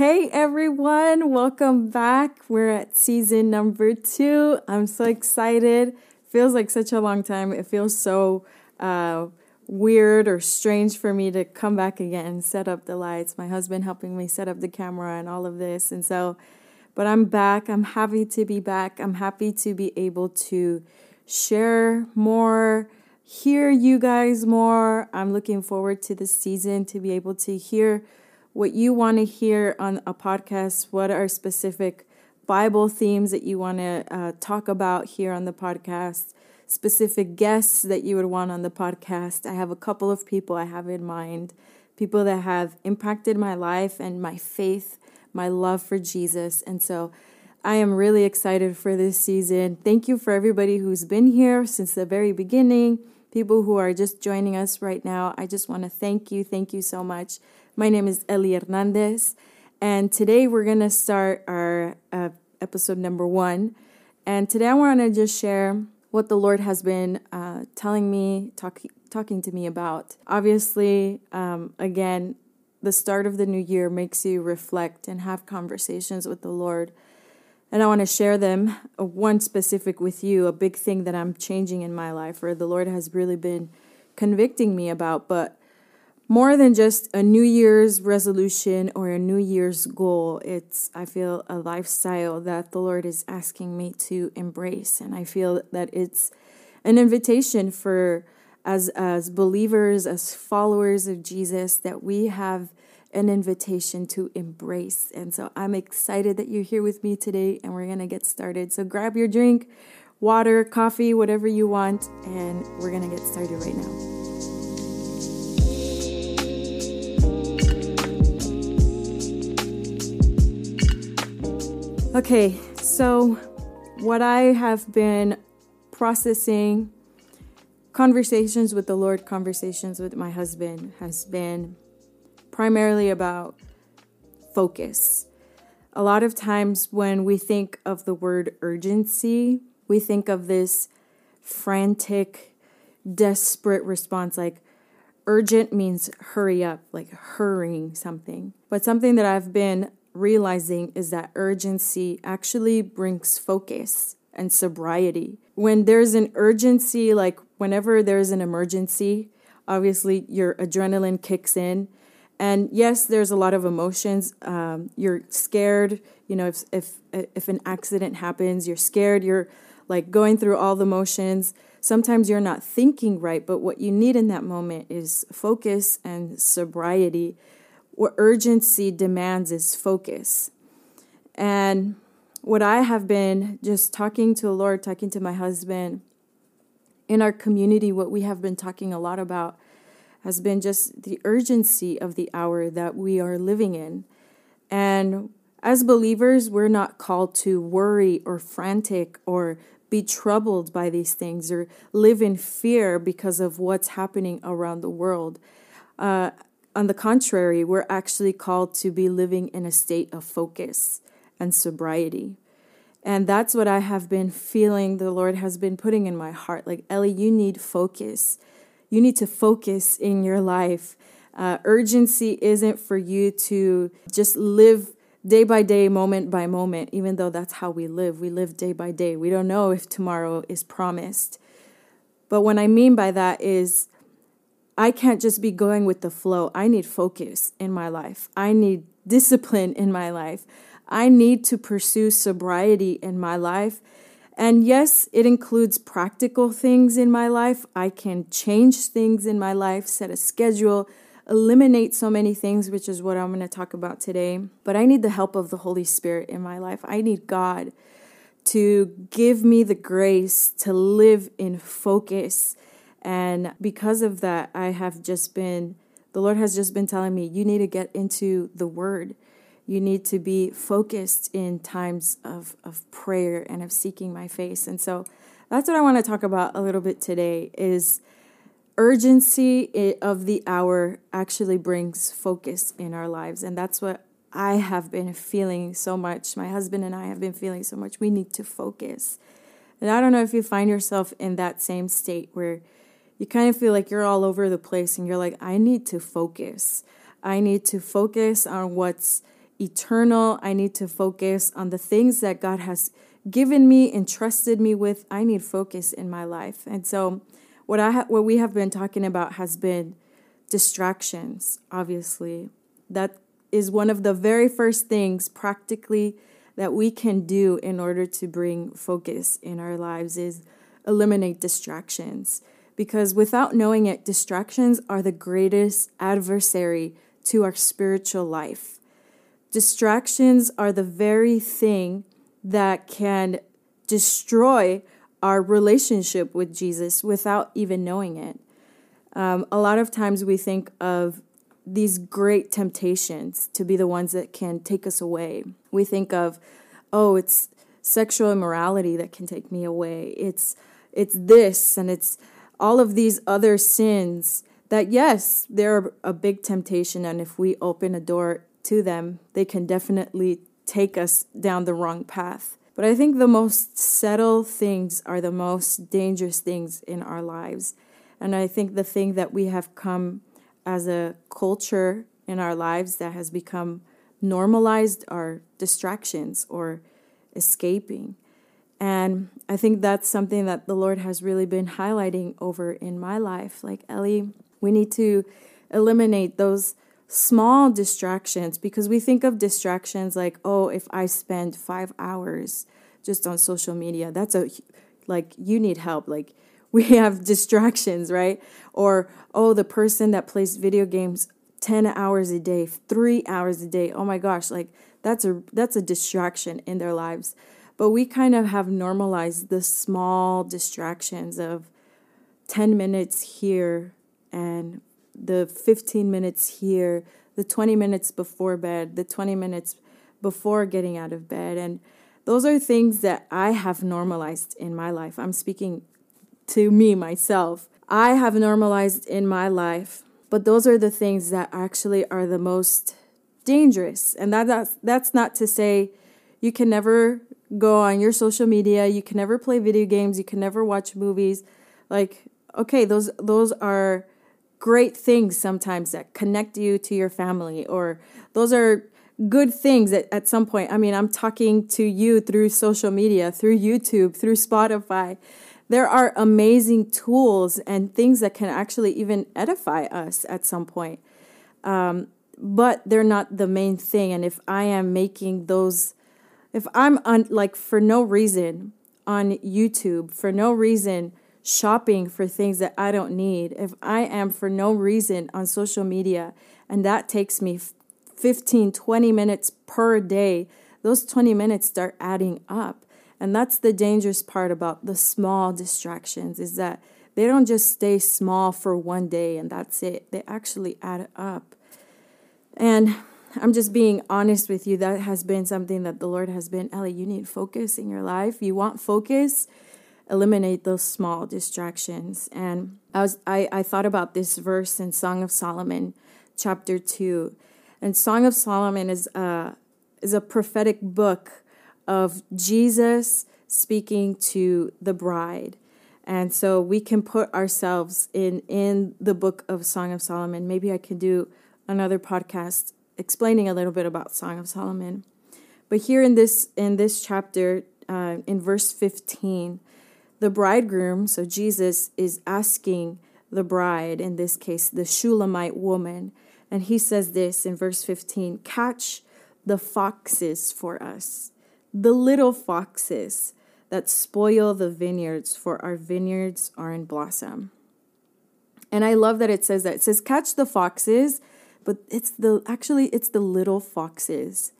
Hey everyone, welcome back. We're at season number two. I'm so excited. Feels like such a long time. It feels so uh, weird or strange for me to come back again and set up the lights. My husband helping me set up the camera and all of this. And so, but I'm back. I'm happy to be back. I'm happy to be able to share more, hear you guys more. I'm looking forward to the season to be able to hear what you want to hear on a podcast. What are specific Bible themes that you want to uh, talk about here on the podcast? Specific guests that you would want on the podcast. I have a couple of people I have in mind, people that have impacted my life and my faith, my love for Jesus. And so I am really excited for this season. Thank you for everybody who's been here since the very beginning, people who are just joining us right now. I just want to thank you. Thank you so much. My name is Ellie Hernandez, and today we're going to start our uh, episode number one. And today I want to just share what the Lord has been uh, telling me, talk, talking to me about. Obviously, um, again, the start of the new year makes you reflect and have conversations with the Lord. And I want to share them, uh, one specific with you, a big thing that I'm changing in my life, or the Lord has really been convicting me about. But more than just a New Year's resolution or a New Year's goal. It's, I feel, a lifestyle that the Lord is asking me to embrace. And I feel that it's an invitation for, as, as believers, as followers of Jesus, that we have an invitation to embrace. And so I'm excited that you're here with me today and we're going to get started. So grab your drink, water, coffee, whatever you want, and we're going to get started right now. Okay, so what I have been processing, conversations with the Lord, conversations with my husband, has been primarily about focus. A lot of times when we think of the word urgency, we think of this frantic, desperate response like, urgent means hurry up, like hurrying something. But something that I've been realizing is that urgency actually brings focus and sobriety. When there's an urgency, like whenever there's an emergency, obviously your adrenaline kicks in. And yes, there's a lot of emotions. Um, you're scared. You know, if if if an accident happens, you're scared. You're like going through all the motions. Sometimes you're not thinking right, but what you need in that moment is focus and sobriety what urgency demands is focus. And what I have been just talking to the Lord, talking to my husband, in our community, what we have been talking a lot about has been just the urgency of the hour that we are living in. And as believers, we're not called to worry or frantic or be troubled by these things or live in fear because of what's happening around the world. Uh, on the contrary, we're actually called to be living in a state of focus and sobriety. And that's what I have been feeling the Lord has been putting in my heart. Like, Ellie, you need focus. You need to focus in your life. Uh, urgency isn't for you to just live day by day, moment by moment, even though that's how we live. We live day by day. We don't know if tomorrow is promised. But what I mean by that is I can't just be going with the flow. I need focus in my life. I need discipline in my life. I need to pursue sobriety in my life. And yes, it includes practical things in my life. I can change things in my life, set a schedule, eliminate so many things, which is what I'm going to talk about today. But I need the help of the Holy Spirit in my life. I need God to give me the grace to live in focus and because of that, I have just been, the Lord has just been telling me, you need to get into the Word. You need to be focused in times of, of prayer and of seeking my face. And so that's what I want to talk about a little bit today is urgency of the hour actually brings focus in our lives. And that's what I have been feeling so much. My husband and I have been feeling so much. We need to focus. And I don't know if you find yourself in that same state where you kind of feel like you're all over the place and you're like, I need to focus. I need to focus on what's eternal. I need to focus on the things that God has given me, entrusted me with. I need focus in my life. And so what I ha- what we have been talking about has been distractions, obviously. That is one of the very first things practically that we can do in order to bring focus in our lives is eliminate distractions because without knowing it distractions are the greatest adversary to our spiritual life distractions are the very thing that can destroy our relationship with Jesus without even knowing it. Um, a lot of times we think of these great temptations to be the ones that can take us away. We think of, oh, it's sexual immorality that can take me away. It's it's this and it's all of these other sins that yes, they're a big temptation and if we open a door to them, they can definitely take us down the wrong path. But I think the most subtle things are the most dangerous things in our lives. And I think the thing that we have come as a culture in our lives that has become normalized are distractions or escaping. And I think that's something that the Lord has really been highlighting over in my life. Like, Ellie, we need to eliminate those small distractions because we think of distractions like, oh, if I spend five hours just on social media, that's a, like, you need help. Like, we have distractions, right? Or, oh, the person that plays video games 10 hours a day, 3 hours a day. Oh my gosh, like that's a that's a distraction in their lives. But we kind of have normalized the small distractions of 10 minutes here and the 15 minutes here, the 20 minutes before bed, the 20 minutes before getting out of bed and those are things that I have normalized in my life. I'm speaking to me myself. I have normalized in my life, but those are the things that actually are the most dangerous. And that, that's that's not to say you can never go on your social media, you can never play video games, you can never watch movies. Like okay, those those are great things sometimes that connect you to your family or those are good things that at some point. I mean, I'm talking to you through social media, through YouTube, through Spotify there are amazing tools and things that can actually even edify us at some point. Um, but they're not the main thing. And if I am making those, if I'm on like for no reason on YouTube, for no reason shopping for things that I don't need, if I am for no reason on social media and that takes me 15, 20 minutes per day, those 20 minutes start adding up. And that's the dangerous part about the small distractions is that they don't just stay small for one day and that's it. They actually add up. And I'm just being honest with you. That has been something that the Lord has been, Ellie, you need focus in your life. You want focus, eliminate those small distractions. And I was I, I thought about this verse in Song of Solomon, chapter two. And Song of Solomon is a is a prophetic book of Jesus speaking to the bride. And so we can put ourselves in in the book of Song of Solomon. Maybe I can do another podcast explaining a little bit about Song of Solomon. But here in this in this chapter, uh, in verse 15, the bridegroom, so Jesus, is asking the bride, in this case, the Shulamite woman, and he says this in verse 15 Catch the foxes for us the little foxes that spoil the vineyards, for our vineyards are in blossom. And I love that it says that. It says, catch the foxes, but it's the actually it's the little foxes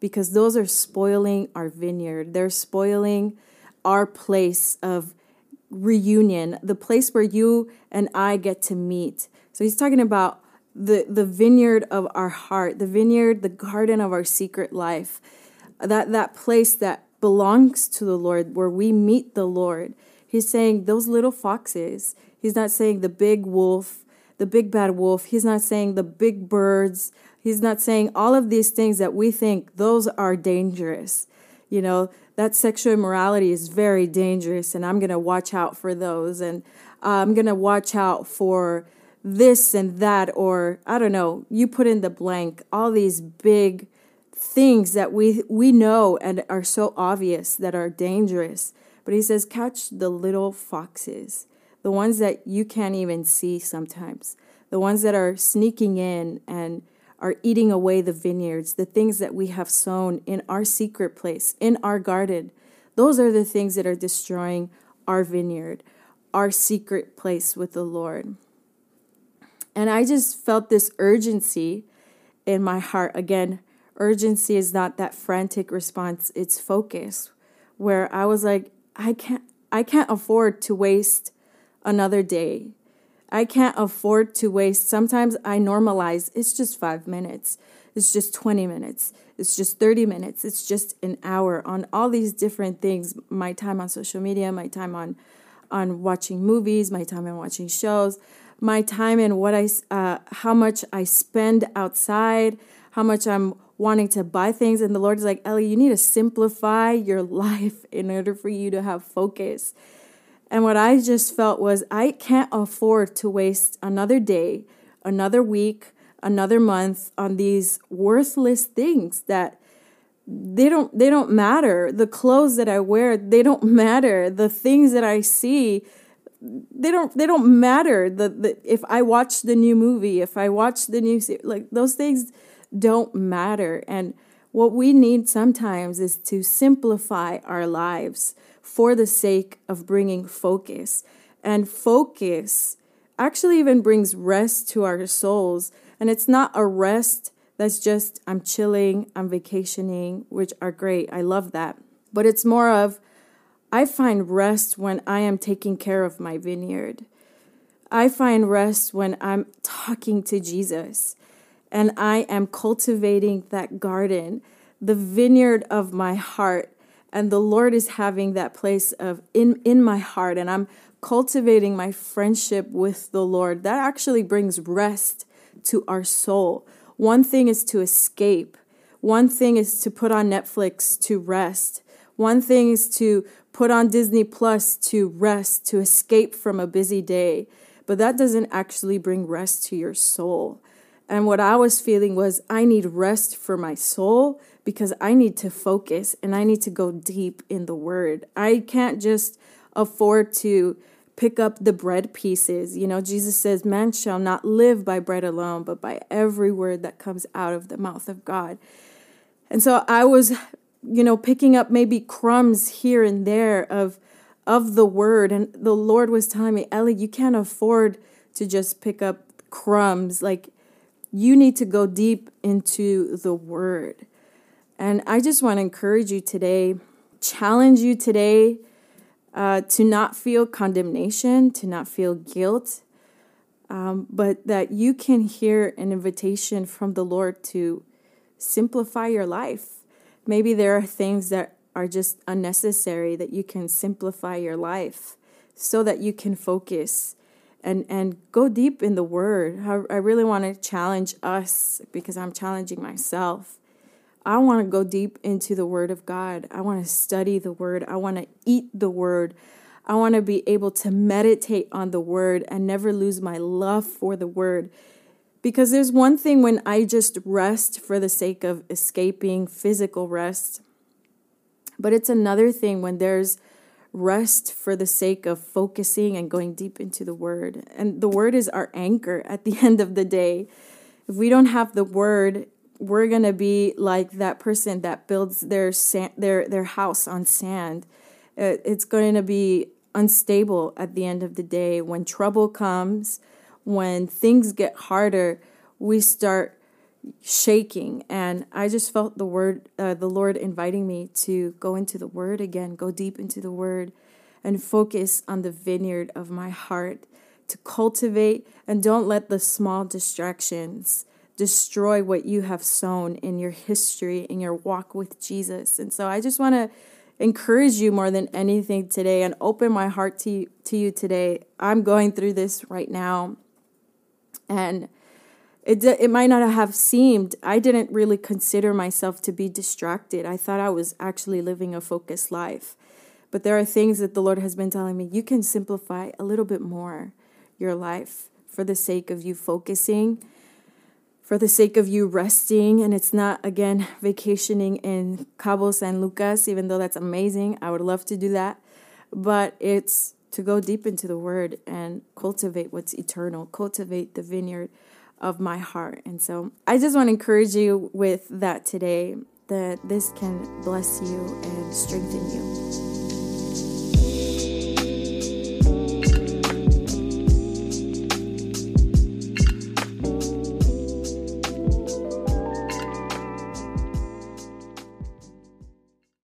because those are spoiling our vineyard. They're spoiling our place of reunion, the place where you and I get to meet. So he's talking about the the vineyard of our heart, the vineyard, the garden of our secret life that that place that belongs to the Lord where we meet the Lord. He's saying those little foxes. He's not saying the big wolf, the big bad wolf. He's not saying the big birds. He's not saying all of these things that we think those are dangerous. You know, that sexual immorality is very dangerous and I'm going to watch out for those and I'm going to watch out for this and that or I don't know, you put in the blank all these big things that we we know and are so obvious that are dangerous. But he says, catch the little foxes, the ones that you can't even see sometimes, the ones that are sneaking in and are eating away the vineyards, the things that we have sown in our secret place, in our garden. Those are the things that are destroying our vineyard, our secret place with the Lord. And I just felt this urgency in my heart. Again, urgency is not that frantic response, it's focus. Where I was like, I can't I can't afford to waste another day. I can't afford to waste. Sometimes I normalize it's just 5 minutes. It's just 20 minutes. It's just 30 minutes. It's just an hour on all these different things. My time on social media, my time on on watching movies, my time on watching shows, my time in what I uh, how much I spend outside, how much I'm wanting to buy things and the Lord is like, "Ellie, you need to simplify your life in order for you to have focus." And what I just felt was I can't afford to waste another day, another week, another month on these worthless things that they don't they don't matter. The clothes that I wear, they don't matter. The things that I see, they don't they don't matter. The, the if I watch the new movie, if I watch the new like those things don't matter. And what we need sometimes is to simplify our lives for the sake of bringing focus. And focus actually even brings rest to our souls. And it's not a rest that's just, I'm chilling, I'm vacationing, which are great. I love that. But it's more of, I find rest when I am taking care of my vineyard. I find rest when I'm talking to Jesus and I am cultivating that garden, the vineyard of my heart. And the Lord is having that place of in, in my heart, and I'm cultivating my friendship with the Lord. That actually brings rest to our soul. One thing is to escape, one thing is to put on Netflix to rest, one thing is to put on Disney Plus to rest, to escape from a busy day. But that doesn't actually bring rest to your soul. And what I was feeling was I need rest for my soul because I need to focus and I need to go deep in the word. I can't just afford to pick up the bread pieces. You know, Jesus says, Man shall not live by bread alone, but by every word that comes out of the mouth of God. And so I was, you know, picking up maybe crumbs here and there of of the word and the Lord was telling me, Ellie, you can't afford to just pick up crumbs like you need to go deep into the word. And I just want to encourage you today, challenge you today uh, to not feel condemnation, to not feel guilt, um, but that you can hear an invitation from the Lord to simplify your life. Maybe there are things that are just unnecessary that you can simplify your life so that you can focus and and go deep in the word i, I really want to challenge us because i'm challenging myself i want to go deep into the word of god i want to study the word i want to eat the word i want to be able to meditate on the word and never lose my love for the word because there's one thing when i just rest for the sake of escaping physical rest but it's another thing when there's rest for the sake of focusing and going deep into the word. And the word is our anchor at the end of the day. If we don't have the word, we're going to be like that person that builds their their their house on sand. Uh, it's going to be unstable at the end of the day when trouble comes, when things get harder, we start shaking and i just felt the word uh, the lord inviting me to go into the word again go deep into the word and focus on the vineyard of my heart to cultivate and don't let the small distractions destroy what you have sown in your history in your walk with jesus and so i just want to encourage you more than anything today and open my heart to, to you today i'm going through this right now and it, it might not have seemed, I didn't really consider myself to be distracted. I thought I was actually living a focused life. But there are things that the Lord has been telling me you can simplify a little bit more your life for the sake of you focusing for the sake of you resting. And it's not, again, vacationing in Cabo San Lucas, even though that's amazing. I would love to do that. But it's to go deep into the word and cultivate what's eternal, cultivate the vineyard of my heart. And so I just want to encourage you with that today that this can bless you and strengthen you.